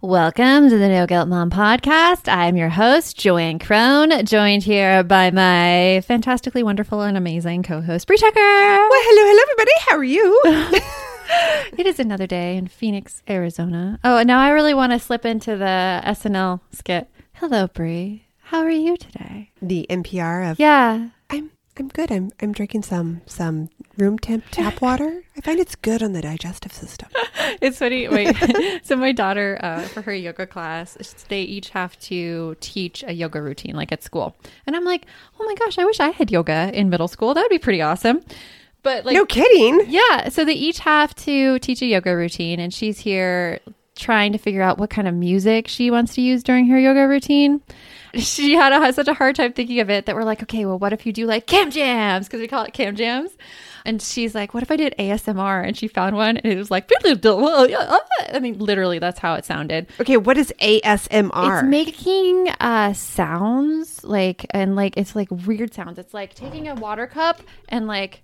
Welcome to the No Guilt Mom podcast. I'm your host, Joanne Crone, joined here by my fantastically wonderful and amazing co-host, Brie Tucker. Well, hello, hello, everybody. How are you? it is another day in Phoenix, Arizona. Oh, now I really want to slip into the SNL skit. Hello, Brie. How are you today? The NPR of yeah. I'm I'm good. I'm I'm drinking some some room temp tap water. I find it's good on the digestive system. it's funny. Wait, so my daughter uh, for her yoga class, they each have to teach a yoga routine like at school, and I'm like, oh my gosh, I wish I had yoga in middle school. That'd be pretty awesome. But like, no kidding. Yeah. So they each have to teach a yoga routine, and she's here trying to figure out what kind of music she wants to use during her yoga routine she had a, such a hard time thinking of it that we're like, okay, well, what if you do like cam jams? Because we call it cam jams. And she's like, what if I did ASMR? And she found one and it was like, I mean, literally, that's how it sounded. Okay, what is ASMR? It's making uh, sounds like, and like, it's like weird sounds. It's like taking a water cup and like,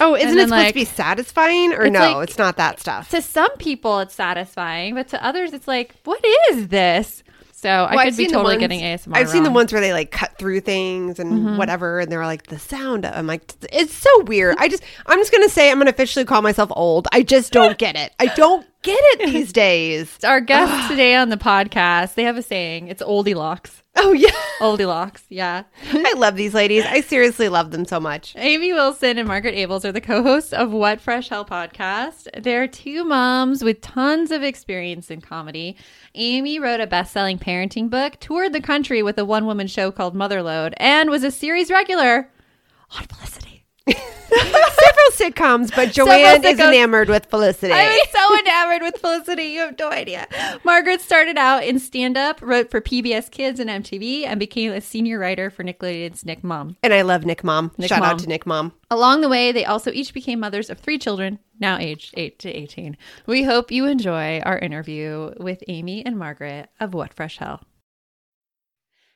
Oh, isn't it supposed like, to be satisfying or no? Like, it's not that stuff. To some people, it's satisfying, but to others, it's like, what is this? So well, I could I've be totally ones, getting ASMR. I've wrong. seen the ones where they like cut through things and mm-hmm. whatever, and they're like the sound. I'm like, it's so weird. I just, I'm just gonna say, I'm gonna officially call myself old. I just don't get it. I don't get it these days. Our guests today on the podcast, they have a saying. It's oldie locks. Oh yeah, Oldie locks. Yeah, I love these ladies. I seriously love them so much. Amy Wilson and Margaret Ables are the co-hosts of What Fresh Hell podcast. They're two moms with tons of experience in comedy. Amy wrote a best-selling parenting book, toured the country with a one-woman show called Mother Load, and was a series regular on Felicity. Several sitcoms, but Joanne is enamored with Felicity. I'm so enamored with Felicity. You have no idea. Margaret started out in stand up, wrote for PBS Kids and MTV, and became a senior writer for Nickelodeon's Nick Mom. And I love Nick Mom. Nick Shout Mom. out to Nick Mom. Along the way, they also each became mothers of three children, now aged 8 to 18. We hope you enjoy our interview with Amy and Margaret of What Fresh Hell.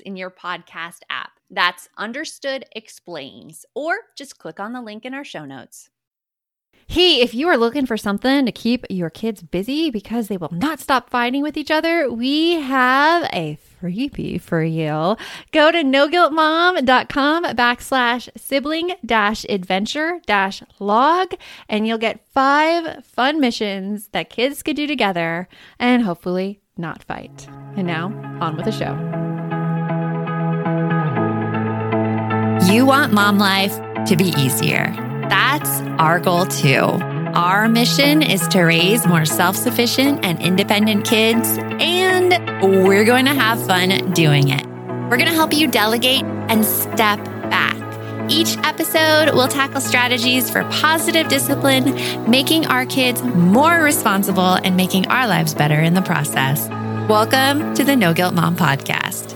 in your podcast app. That's Understood Explains, or just click on the link in our show notes. Hey, if you are looking for something to keep your kids busy because they will not stop fighting with each other, we have a freebie for you. Go to noguiltmom.com backslash sibling dash adventure dash log and you'll get five fun missions that kids could do together and hopefully not fight. And now, on with the show. You want mom life to be easier. That's our goal too. Our mission is to raise more self sufficient and independent kids, and we're going to have fun doing it. We're going to help you delegate and step back. Each episode we'll tackle strategies for positive discipline, making our kids more responsible and making our lives better in the process. Welcome to the No Guilt Mom Podcast.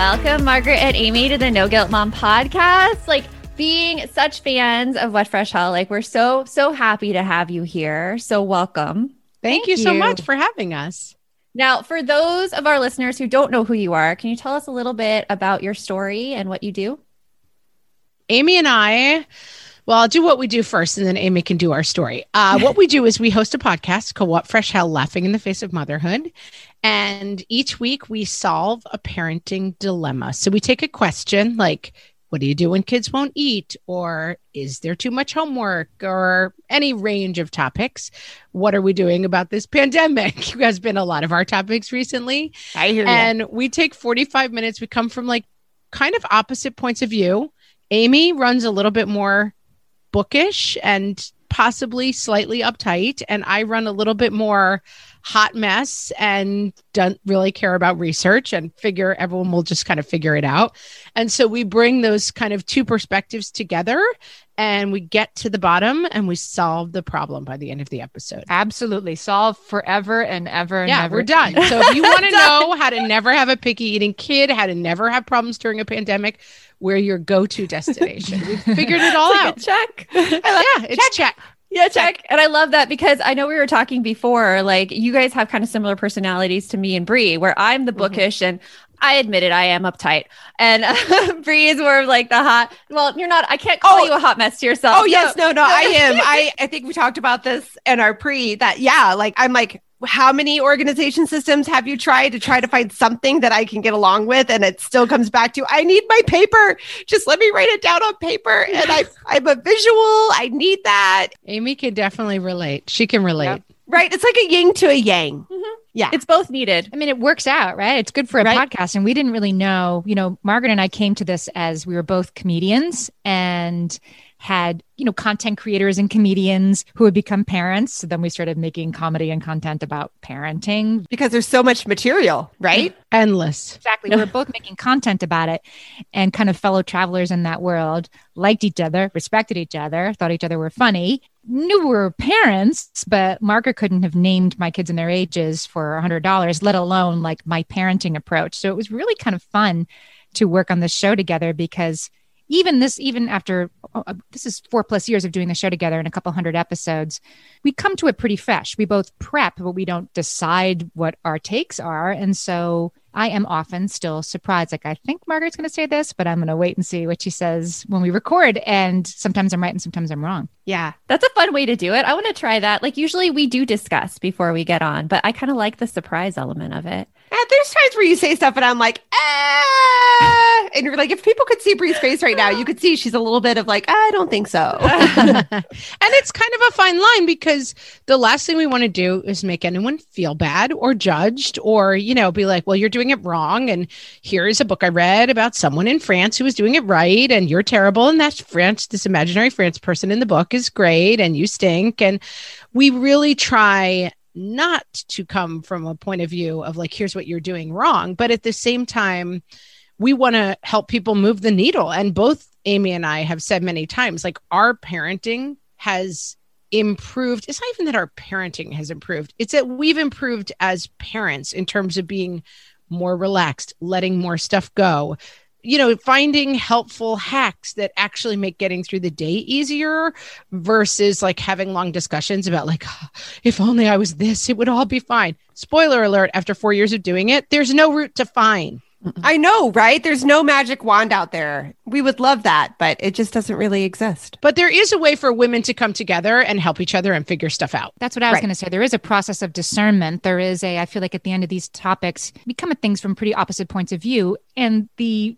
Welcome, Margaret and Amy, to the No Guilt Mom podcast. Like, being such fans of What Fresh Hell, like, we're so, so happy to have you here. So, welcome. Thank, Thank you, you so much for having us. Now, for those of our listeners who don't know who you are, can you tell us a little bit about your story and what you do? Amy and I well, I'll do what we do first, and then Amy can do our story. Uh, what we do is we host a podcast called What Fresh Hell Laughing in the Face of Motherhood. And each week we solve a parenting dilemma. So we take a question like, what do you do when kids won't eat? Or is there too much homework? Or any range of topics. What are we doing about this pandemic? has been a lot of our topics recently. I hear And we take 45 minutes. We come from like kind of opposite points of view. Amy runs a little bit more bookish and possibly slightly uptight. And I run a little bit more hot mess and don't really care about research and figure everyone will just kind of figure it out. And so we bring those kind of two perspectives together and we get to the bottom and we solve the problem by the end of the episode. Absolutely. Solve forever and ever and yeah, never. we're done. So if you want to know how to never have a picky eating kid, how to never have problems during a pandemic, we're your go-to destination. We've figured it all out. check. Yeah, it's check. check. Yeah, check. And I love that because I know we were talking before, like you guys have kind of similar personalities to me and Brie, where I'm the mm-hmm. bookish mm-hmm. and I admit it, I am uptight. And uh, Brie is more of like the hot. Well, you're not. I can't call oh, you a hot mess to yourself. Oh yes, no, no, I am. I I think we talked about this in our pre. That yeah, like I'm like how many organization systems have you tried to try to find something that I can get along with? And it still comes back to, I need my paper. Just let me write it down on paper. And I, I'm a visual. I need that. Amy can definitely relate. She can relate. Yep. Right. It's like a yin to a yang. Mm-hmm. Yeah. It's both needed. I mean, it works out, right? It's good for a right? podcast. And we didn't really know, you know, Margaret and I came to this as we were both comedians and had you know content creators and comedians who had become parents. So then we started making comedy and content about parenting. Because there's so much material right? Endless. Exactly. We were both making content about it and kind of fellow travelers in that world liked each other respected each other thought each other were funny knew we were parents but margaret couldn't have named my kids and their ages for a hundred dollars let alone like my parenting approach. So it was really kind of fun to work on this show together because even this, even after uh, uh, this is four plus years of doing the show together and a couple hundred episodes, we come to it pretty fresh. We both prep, but we don't decide what our takes are. And so I am often still surprised. Like, I think Margaret's going to say this, but I'm going to wait and see what she says when we record. And sometimes I'm right and sometimes I'm wrong. Yeah, that's a fun way to do it. I want to try that. Like, usually we do discuss before we get on, but I kind of like the surprise element of it. Yeah, there's times where you say stuff and I'm like, ah, And you're like, if people could see Brie's face right now, you could see she's a little bit of like, I don't think so. and it's kind of a fine line because the last thing we want to do is make anyone feel bad or judged or, you know, be like, well, you're doing it wrong. And here's a book I read about someone in France who was doing it right. And you're terrible. And that's France, this imaginary France person in the book is great. And you stink. And we really try not to come from a point of view of like, here's what you're doing wrong. But at the same time, we want to help people move the needle. And both Amy and I have said many times, like, our parenting has improved. It's not even that our parenting has improved, it's that we've improved as parents in terms of being more relaxed, letting more stuff go, you know, finding helpful hacks that actually make getting through the day easier versus like having long discussions about, like, ah, if only I was this, it would all be fine. Spoiler alert after four years of doing it, there's no route to fine. I know, right? There's no magic wand out there. We would love that, but it just doesn't really exist. But there is a way for women to come together and help each other and figure stuff out. That's what I was Right. going to say. There is a process of discernment. There is a, I feel like at the end of these topics, we come at things from pretty opposite points of view. And the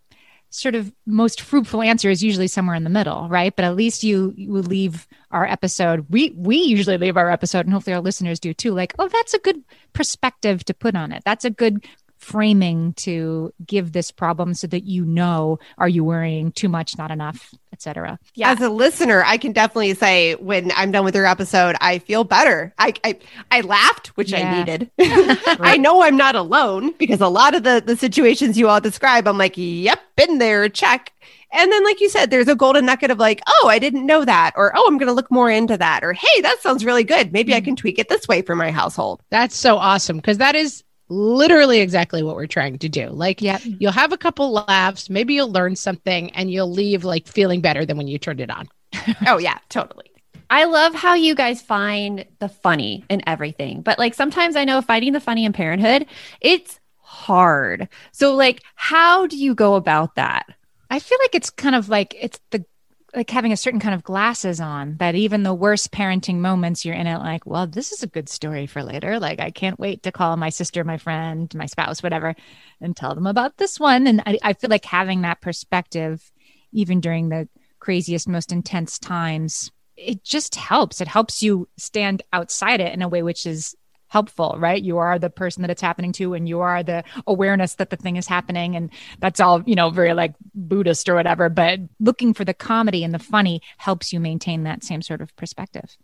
sort of most fruitful answer is usually somewhere in the middle, right? But at least you you will leave our episode. We we usually leave our episode, and hopefully our listeners do too. Like, oh, that's a good perspective to put on it. That's a good framing to give this problem so that you know are you worrying too much not enough etc Yeah. As a listener, I can definitely say when I'm done with your episode, I feel better. I I, I laughed, which Yeah. I needed. I know I'm not alone because a lot of the the situations you all describe, I'm like, yep, been there, check. And then, like you said, there's a golden nugget of like, oh, I didn't know that, or oh, I'm going to look more into that, or hey, that sounds really good. Maybe I mm. can tweak it this way for my household. That's so awesome because that is literally exactly what we're trying to do. Like, yeah you'll have a couple laughs, maybe you'll learn something, and you'll leave like feeling better than when you turned it on. oh yeah, totally. I love how you guys find the funny in everything. But like sometimes I know finding the funny in parenthood, it's hard. So like how do you go about that? I feel like it's kind of like it's the like having a certain kind of glasses on that even the worst parenting moments you're in it like, well, this is a good story for later. Like I can't wait to call my sister, my friend, my spouse, whatever, and tell them about this one. And I, I feel like having that perspective, even during the craziest, most intense times, it just helps. It helps you stand outside it in a way which is helpful, right? You are the person that it's happening to, and you are the awareness that the thing is happening. And that's all, you know, very like Buddhist or whatever. But looking for the comedy and the funny helps you maintain that same sort of perspective.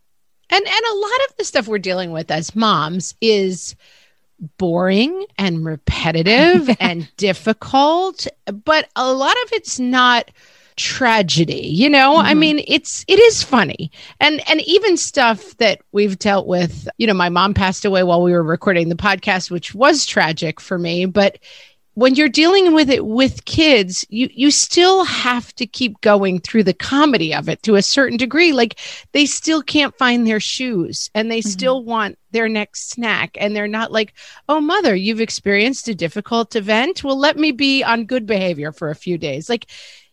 And and a lot of the stuff we're dealing with as moms is boring and repetitive and difficult, but a lot of it's not tragedy you know? I Mhm. mean it's it is funny. And and even stuff that we've dealt with you know my mom passed away while we were recording the podcast which was tragic for me but when you're dealing with it with kids you you still have to keep going through the comedy of it to a certain degree. Like they still can't find their shoes and they Mhm. still want their next snack. And they're not like oh mother you've experienced a difficult event. Well let me be on good behavior for a few days. Like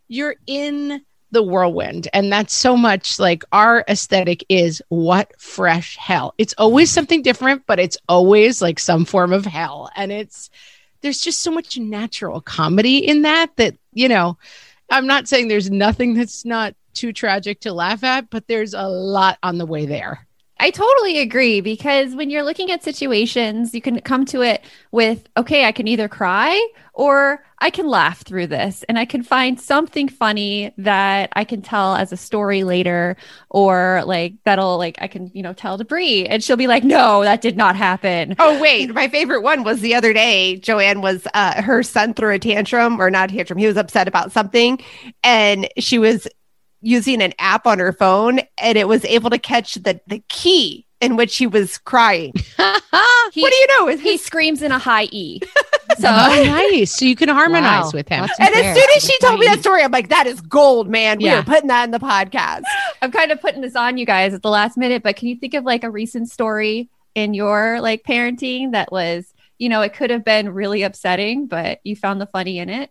you're in the whirlwind. And that's so much like our aesthetic is what fresh hell. It's always something different but it's always like some form of hell. And it's there's just so much natural comedy in that that you know i'm not saying there's nothing that's not too tragic to laugh at but there's a lot on the way there I totally agree because when you're looking at situations, you can come to it with, okay, I can either cry or I can laugh through this and I can find something funny that I can tell as a story later or like that'll like I can, you know, tell to and she'll be like, no, that did not happen. Oh wait, my favorite one was the other day. Joanne was uh, her son threw a tantrum or not a tantrum. He was upset about something, and she was using an app on her phone, and it was able to catch the the key in which he was crying. He, what do you know? Is he screams in a high E. So oh nice so you can harmonize Wow. with him Lots and as soon as she told me that story, I'm like, that is gold, man. We Yeah. are putting that in the podcast. I'm kind of putting this on you guys at the last minute, but can you think of like a recent story in your like parenting that was, you know, it could have been really upsetting, but you found the funny in it?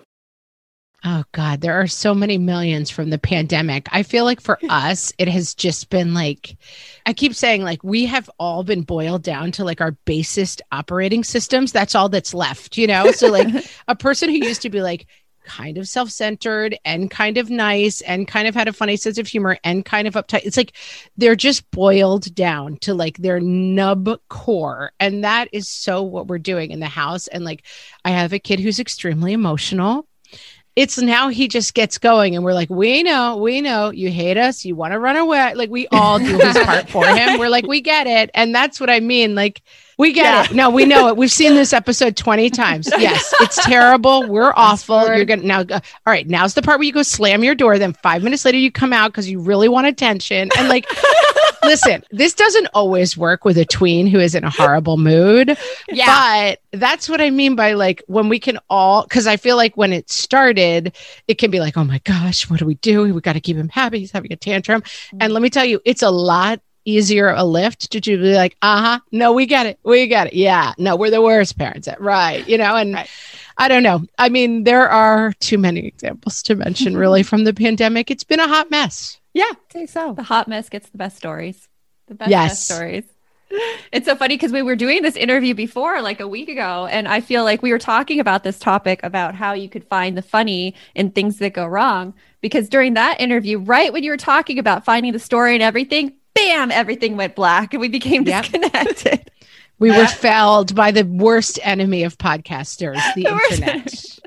Oh God, there are so many millions from the pandemic. I feel like for us, it has just been like, I keep saying, like, we have all been boiled down to like our basest operating systems. That's all that's left, you know? So, like, a person who used to be like, kind of self centered and kind of nice and kind of had a funny sense of humor and kind of uptight. It's like they're just boiled down to like their nub core. And that is so what we're doing in the house. And like, I have a kid who's extremely emotional it's now he just gets going and we're like we know we know you hate us you want to run away. Like we all do his part for him. We're like we get it. And that's what i mean. Like we get yeah. it. No we know it. We've seen this episode 20 times. Yes it's terrible. We're awful. You're gonna now go, all right now's the part where you go slam your door. Then five minutes later you come out because you really want attention. And like listen, this doesn't always work with a tween who is in a horrible mood. Yeah. But that's what I mean by like when we can all, because I feel like when it started, it can be like, oh my gosh, what do we do? We got to keep him happy. He's having a tantrum. And let me tell you, it's a lot easier a lift to be like, uh huh, no, we get it. We get it. Yeah. No, we're the worst parents. Right. You know, and right. I don't know. I mean, there are too many examples to mention really from the pandemic. It's been a hot mess. Yeah, I think so. The hot mess gets the best stories. The best, yes. best stories. It's so funny because we were doing this interview before, like a week ago, and I feel like we were talking about this topic about how you could find the funny in things that go wrong. Because during that interview, right when you were talking about finding the story and everything, bam, everything went black and we became yep. disconnected. we were felled by the worst enemy of podcasters, the, the internet.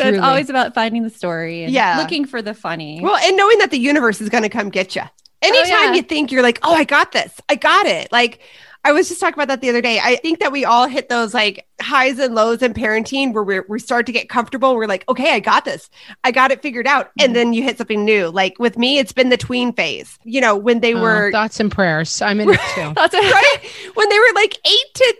So it's always about finding the story and yeah. looking for the funny. Well, and knowing that the universe is going to come get you. Anytime oh, yeah. you think you're like, oh, I got this, I got it. Like, I was just talking about that the other day. I think that we all hit those like highs and lows in parenting where we we start to get comfortable. We're like, okay, I got this. I got it figured out. Mm-hmm. And then you hit something new. Like with me, it's been the tween phase. You know, when they oh, were thoughts and prayers. I'm in it too. thoughts and right? when they were like eight to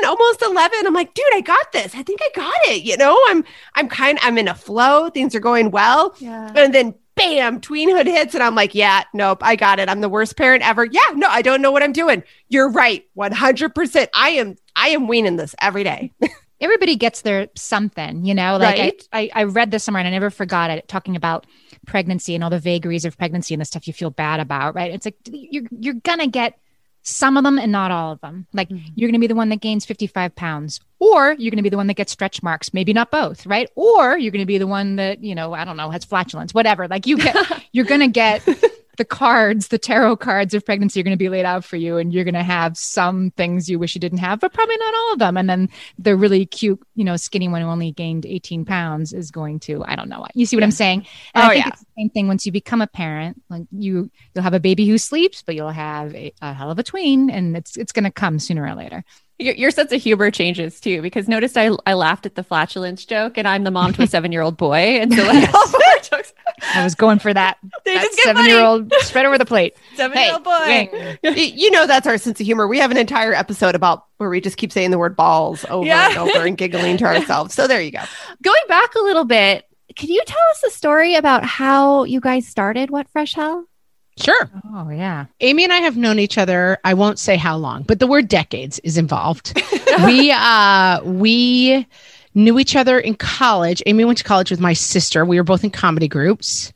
10, almost 11, I'm like, dude, I got this. I think I got it. You know, I'm, I'm kind I'm in a flow. Things are going well. Yeah. And then bam, tweenhood hits. And I'm like, yeah, nope, I got it. I'm the worst parent ever. Yeah, no, I don't know what I'm doing. You're right. 100%. I am, I am weaning this every day. Everybody gets their something, you know, like right? I, I, I read this somewhere and I never forgot it talking about pregnancy and all the vagaries of pregnancy and the stuff you feel bad about, right? It's like, you're, you're going to get some of them and not all of them. Like mm-hmm. you're going to be the one that gains 55 pounds, or you're going to be the one that gets stretch marks, maybe not both, right? Or you're going to be the one that, you know, I don't know, has flatulence, whatever. Like you get, you're going to get the cards, the tarot cards of pregnancy are going to be laid out for you, and you're going to have some things you wish you didn't have, but probably not all of them. And then the really cute, you know, skinny one who only gained 18 pounds is going to, I don't know. What. You see what yeah. I'm saying? And oh, I think yeah. it's the same thing once you become a parent. Like you, you'll have a baby who sleeps, but you'll have a, a hell of a tween, and it's it's going to come sooner or later. Your, your sense of humor changes too, because notice I I laughed at the flatulence joke, and I'm the mom to a seven year old boy, and so like all jokes. I was going for that. They that seven year old spread over the plate. Seven year old boy. you know that's our sense of humor. We have an entire episode about where we just keep saying the word balls over yeah. and over and giggling to ourselves. So there you go. Going back a little bit, can you tell us a story about how you guys started What Fresh Hell? Sure. Oh, yeah. Amy and I have known each other, I won't say how long, but the word decades is involved. we uh we knew each other in college. Amy went to college with my sister. We were both in comedy groups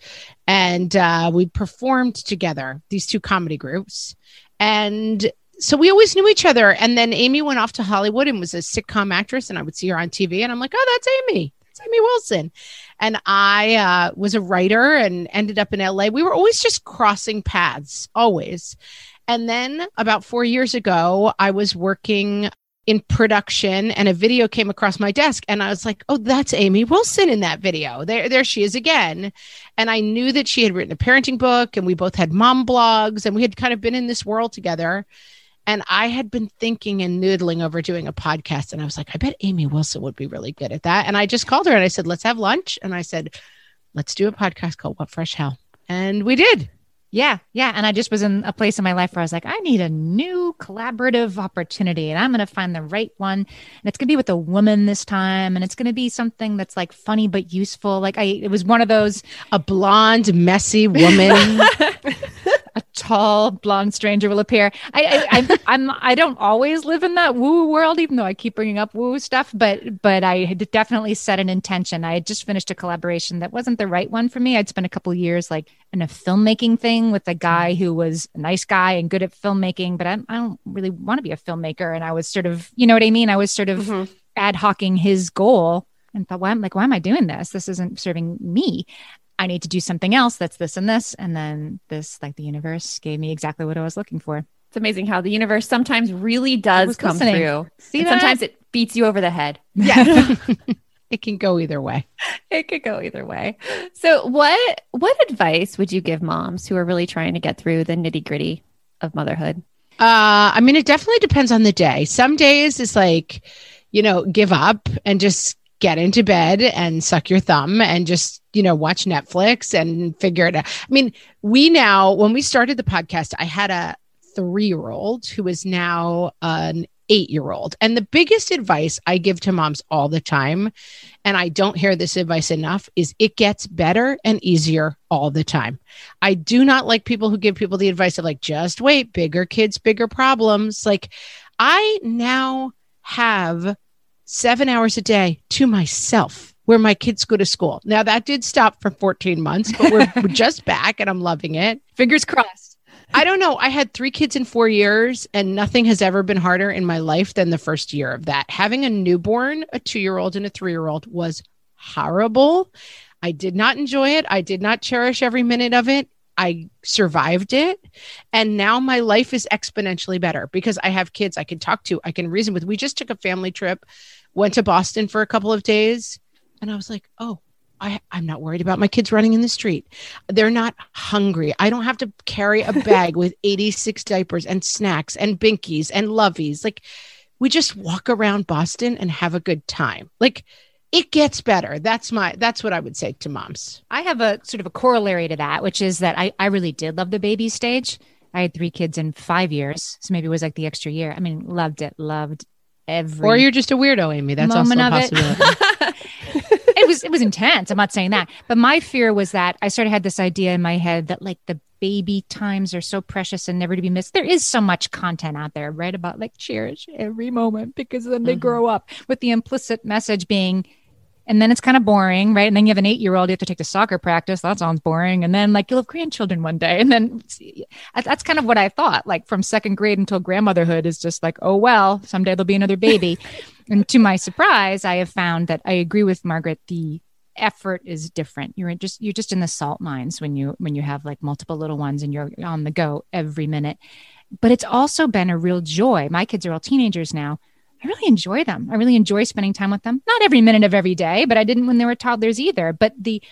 and uh, we performed together, these two comedy groups. And so we always knew each other. And then Amy went off to Hollywood and was a sitcom actress, and I would see her on TV, and I'm like, oh, that's Amy Amy Wilson. And I uh, was a writer and ended up in LA. We were always just crossing paths, always. And then about four years ago, I was working in production and a video came across my desk and I was like, "Oh, that's Amy Wilson in that video. There there she is again." And I knew that she had written a parenting book and we both had mom blogs and we had kind of been in this world together. And I had been thinking and noodling over doing a podcast and I was like, "I bet Amy Wilson would be really good at that." And I just called her and I said, "Let's have lunch." And I said, "Let's do a podcast called What Fresh Hell." And we did. Yeah, yeah. And I just was in a place in my life where I was like, I need a new collaborative opportunity and I'm going to find the right one. And it's going to be with a woman this time. And it's going to be something that's like funny but useful. Like I, it was one of those. A blonde, messy woman. tall blonde stranger will appear. I, I, I I'm I don't always live in that woo world, even though I keep bringing up woo stuff. But but I had definitely set an intention. I had just finished a collaboration that wasn't the right one for me. I'd spent a couple years like in a filmmaking thing with a guy who was a nice guy and good at filmmaking, but I, I don't really want to be a filmmaker. And I was sort of, you know what I mean? I was sort of mm-hmm. ad hocing his goal and thought, well, I'm like, why am I doing this? This isn't serving me. I need to do something else that's this and this. And then this, like the universe gave me exactly what I was looking for. It's amazing how the universe sometimes really does come listening. through. See that? Sometimes it beats you over the head. Yeah. it can go either way. It could go either way. So what what advice would you give moms who are really trying to get through the nitty-gritty of motherhood? Uh I mean it definitely depends on the day. Some days it's like, you know, give up and just get into bed and suck your thumb and just, you know, watch Netflix and figure it out. I mean, we now, when we started the podcast, I had a three year old who is now an eight year old. And the biggest advice I give to moms all the time, and I don't hear this advice enough, is it gets better and easier all the time. I do not like people who give people the advice of like, just wait, bigger kids, bigger problems. Like, I now have seven hours a day to myself where my kids go to school. Now that did stop for 14 months, but we're, we're just back and I'm loving it. Fingers crossed. I don't know. I had three kids in four years, and nothing has ever been harder in my life than the first year of that. Having a newborn, a two year old, and a three year old was horrible. I did not enjoy it. I did not cherish every minute of it. I survived it. And now my life is exponentially better because I have kids I can talk to, I can reason with. We just took a family trip, went to Boston for a couple of days, and I was like, oh, I, am not worried about my kids running in the street. They're not hungry. I don't have to carry a bag with 86 diapers and snacks and binkies and lovies. Like, we just walk around Boston and have a good time. Like, it gets better. That's my that's what I would say to moms. I have a sort of a corollary to that, which is that I, I really did love the baby stage. I had three kids in five years. So maybe it was like the extra year. I mean, loved it, loved every Or you're just a weirdo, Amy. That's also a possibility. It. was it was intense. I'm not saying that. But my fear was that I sort of had this idea in my head that like the baby times are so precious and never to be missed. There is so much content out there, right? About like cherish every moment because then they mm-hmm. grow up with the implicit message being and then it's kind of boring, right? And then you have an eight year old, you have to take to soccer practice. That sounds boring. And then like you'll have grandchildren one day. And then that's kind of what I thought. Like from second grade until grandmotherhood is just like, oh, well, someday there'll be another baby. and to my surprise, I have found that I agree with Margaret. The effort is different. You're just you're just in the salt mines when you when you have like multiple little ones and you're on the go every minute. But it's also been a real joy. My kids are all teenagers now I really enjoy them. I really enjoy spending time with them. Not every minute of every day, but I didn't when they were toddlers either. But the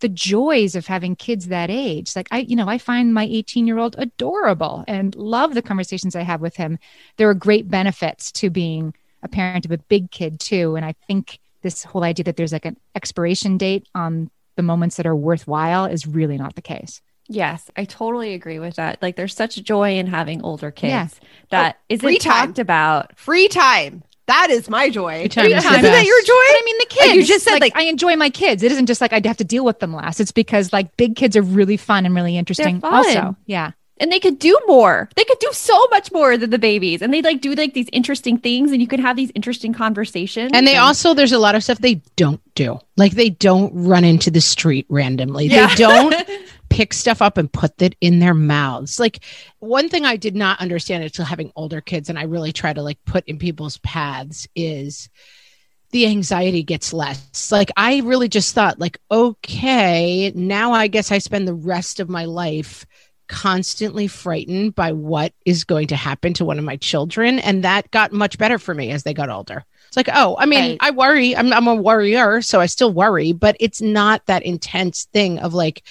the joys of having kids that age. Like I, you know, I find my 18 year old adorable and love the conversations I have with him. There are great benefits to being a parent of a big kid too. And I think this whole idea that there's like an expiration date on the moments that are worthwhile is really not the case. Yes, I totally agree with that. Like there's such joy in having older kids yes. that oh, isn't talked about. Free time. That is my joy. Free time. Isn't that your joy? But I mean, the kids. Like you just said like, like, I enjoy my kids. It isn't just like I'd have to deal with them last. It's because like big kids are really fun and really interesting. Also, yeah. And they could do more. They could do so much more than the babies. And they like do like these interesting things and you could have these interesting conversations. And they and- also there's a lot of stuff they don't do. Like they don't run into the street randomly. Yeah. They don't pick stuff up and put it in their mouths. Like one thing I did not understand until having older kids, and I really try to like put in people's paths is the anxiety gets less. Like I really just thought like okay, now I guess I spend the rest of my life constantly frightened by what is going to happen to one of my children and that got much better for me as they got older. It's like, oh, I mean, Right. I worry. I'm I'm a worrier, so I still worry, but it's not that intense thing of like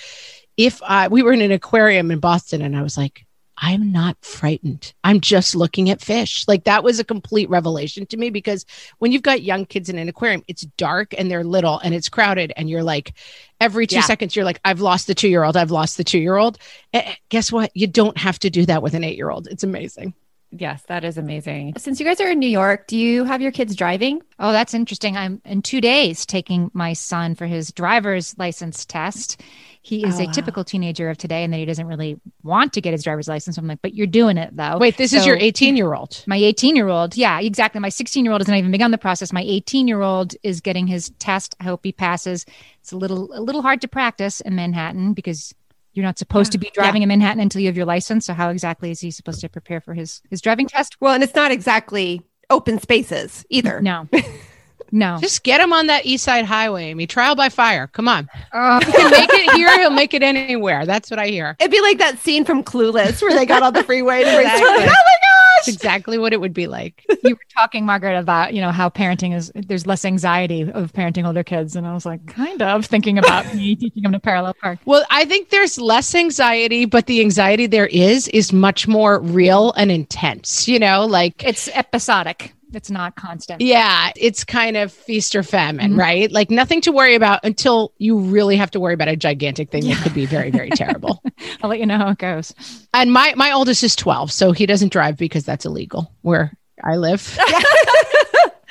if I we were in an aquarium in Boston and I was like I'm not frightened. I'm just looking at fish. Like that was a complete revelation to me because when you've got young kids in an aquarium, it's dark and they're little and it's crowded. And you're like, every two Yeah. seconds, you're like, I've lost the two year old. I've lost the two year old. Eh, eh, guess what? You don't have to do that with an eight year old. It's amazing. Yes, that is amazing. Since you guys are in New York, do you have your kids driving? Oh, that's interesting. I'm in two days taking my son for his driver's license test. He is Oh, a wow. typical teenager of today, and that he doesn't really want to get his driver's license. I'm like, but you're doing it though. Wait, this is your 18 year old. My 18 year old, yeah, exactly. My 16 year old hasn't even begun the process. My 18 year old is getting his test. I hope he passes. It's a little a little hard to practice in Manhattan because you're not supposed to be driving in Manhattan until you have your license. So how exactly is he supposed to prepare for his his driving test? Well, and it's not exactly open spaces either. No, no. Just get him on that East Side Highway, Amy. Trial by fire. Come on. Oh, He can make it here. He'll make it anywhere. That's what I hear. It'd be like that scene from Clueless where they got on the freeway and raced. Exactly. Oh my That's gosh! exactly what it would be like. you were talking, Margaret, about you know how parenting is. There's less anxiety of parenting older kids, and I was like, kind of thinking about me teaching them to parallel park. Well, I think there's less anxiety, but the anxiety there is is much more real and intense. You know, like It's episodic. It's not constant. yeah, it's kind of feast or famine, Mhm. right? Like nothing to worry about until you really have to worry about a gigantic thing that could be very, very terrible. I'll let you know how it goes. And my my oldest is 12, so he doesn't drive because that's illegal where I live.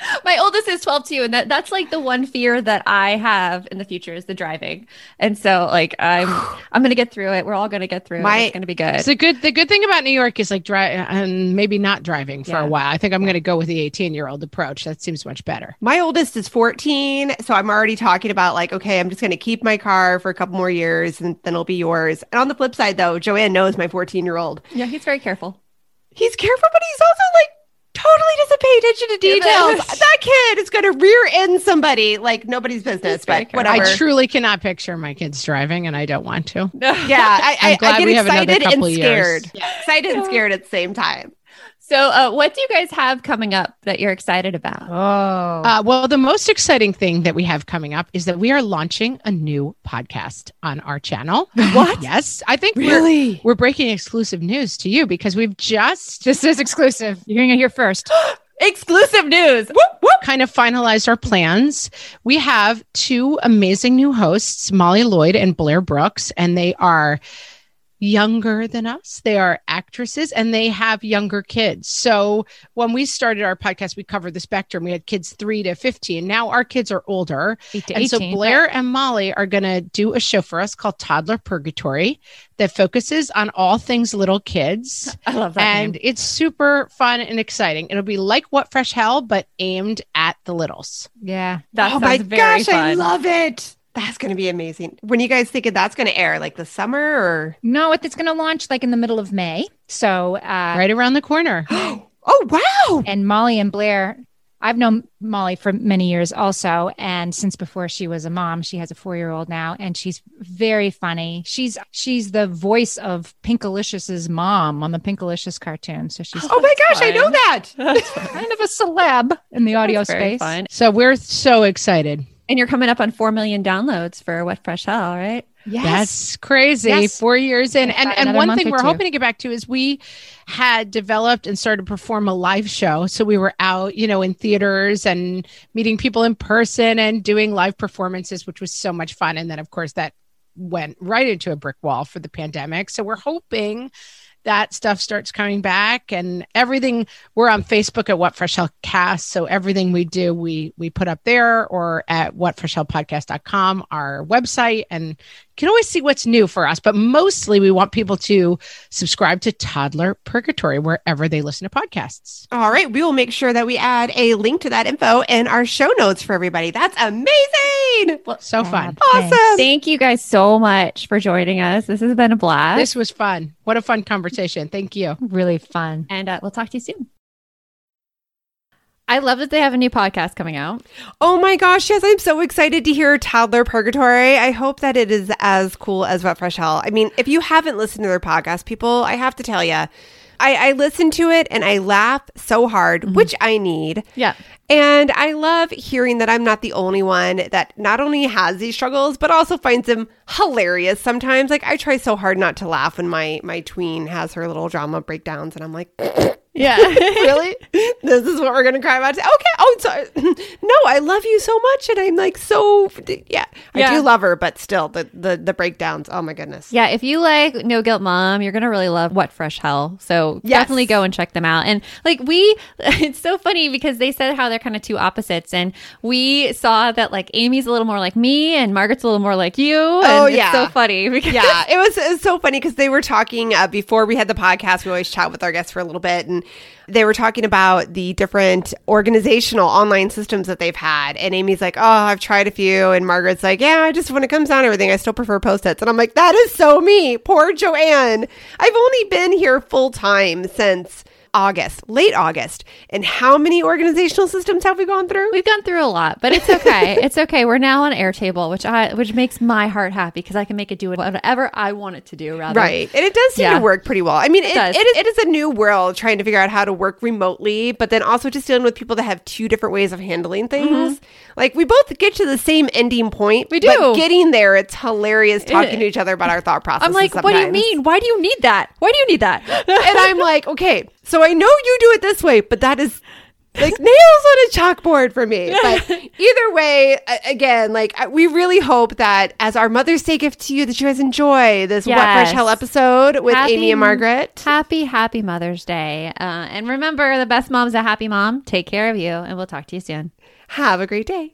My oldest is 12 too, and that, that's like the one fear that I have in the future is the driving. And so like I'm I'm gonna get through it. We're all gonna get through My- it. It's gonna be good. the good the good thing about New York is like drive and maybe not driving for Yeah. a while. I think I'm going to go with the 18 year old approach. That seems much better. My oldest is 14, so I'm already talking about like, okay, I'm just going to keep my car for a couple more years and then it'll be yours. And on the flip side, though, Joanne knows my 14 year old. yeah, he's very careful. He's careful, but he's also like totally doesn't pay attention to details. that kid is going to rear end somebody like nobody's business, He's but careful. whatever. I truly cannot picture my kids driving, and I don't want to. yeah, I, I'm I, glad I get we have another excited and couple years. scared. Excited and scared at the same time. So uh, what do you guys have coming up that you're excited about? Oh, Uh, well, the most exciting thing that we have coming up is that we are launching a new podcast on our channel. What? Yes, I think we're we're breaking exclusive news to you because we've just this is exclusive. You're hearing it here first. Exclusive news. kind of finalized our plans. We have two amazing new hosts, Molly Lloyd and Blair Brooks, and they are younger than us. They are actresses and they have younger kids. So when we started our podcast, we covered the spectrum. We had kids three to 15. Now our kids are older. And so 18. Blair and Molly are going to do a show for us called Toddler Purgatory that focuses on all things little kids. I love that. And name. it's super fun and exciting. It'll be like What Fresh Hell, but aimed at the littles. Yeah. that oh my very gosh, fun. I love it. That's going to be amazing. When you guys thinking that's going to air, like the summer or? No, it's going to launch like in the middle of May. So, uh, right around the corner. oh wow! and Molly and Blair, I've known Molly for many years also. And since before she was a mom, she has a four year old now, and she's very funny. She's she's the voice of Pinkalicious's mom on the Pinkalicious cartoon. So she's Oh my gosh, I know that. That's kind of a celeb in the audio That's very space. fun. So we're so excited. And you're coming up on 4 million downloads for What Fresh Hell, right? Yes. That's crazy. Yes. Four years in. About And and one thing we're two. hoping to get back to is we had developed and started to perform a live show. So we were out, you know, in theaters and meeting people in person and doing live performances, which was so much fun. And then of course that went right into a brick wall for the pandemic. So we're hoping that stuff starts coming back and everything we're on facebook at what fresh hell cast so everything we do we we put up there or at whatfreshhellpodcast.com our website. And can always see what's new for us but mostly we want people to subscribe to toddler purgatory wherever they listen to podcasts All right, we will make sure that we add a link to that info in our show notes for everybody. That's amazing. so fun Awesome. Thank you guys so much for joining us. This has been a blast. this was fun what a fun conversation thank you Really fun. and uh, we'll talk to you soon. I love that they have a new podcast coming out. Oh my gosh, yes, I'm so excited to hear Toddler Purgatory. I hope that it is as cool as What Fresh Hell. I mean, if you haven't listened to their podcast, people, I have to tell you, I, I listen to it and I laugh so hard, mm-hmm. which I need. Yeah. And I love hearing that I'm not the only one that not only has these struggles, but also finds them hilarious sometimes. Like I try so hard not to laugh when my my tween has her little drama breakdowns and I'm like Yeah. really? this is what we're gonna cry about today? Okay. Oh, sorry. no, I love you so much, and I'm like so. Yeah, I do love her, but still, the the the breakdowns. Oh my goodness. Yeah, if you like No Guilt Mom, you're gonna really love What Fresh Hell. So Yes. definitely go and check them out. And like we, it's so funny because they said how they're kind of two opposites, and we saw that like Amy's a little more like me, and Margaret's a little more like you. And Oh, it's yeah. so funny because yeah, it was, it was so funny because they were talking uh, before we had the podcast. We always chat with our guests for a little bit, and they were talking about the different organizational online systems that they've had. And Amy's like, "Oh, I've tried a few," and Margaret's like, "Yeah, I just when it comes down to everything, I still prefer post-its." And I'm like, "That is so me, poor Joanne. I've only been here full time since." August, late August. And how many organizational systems have we gone through? We've gone through a lot, but it's okay. it's okay. We're now on Airtable, which I which makes my heart happy because I can make it do whatever I want it to do. Rather, Right. And it does seem Yeah. to work pretty well. I mean, it, does. it, is, it is a new world trying to figure out how to work remotely, but then also just dealing with people that have two different ways of handling things. Mm-hmm. Like, we both get to the same ending point. We But do. getting there, it's hilarious talking to each other about our thought process. I'm like, what do you mean? Why do you need that? Why do you need that? and I'm like, okay, so I know you do it this way, but that is like nails on a chalkboard for me. But either way, again, like we really hope that as our Mother's Day gift to you, that you guys enjoy this What Fresh Hell episode with Happy- Amy and Margaret. Happy, happy Mother's Day. Uh, and remember, the best mom's a happy mom. Take care of you, and we'll talk to you soon. Have a great day.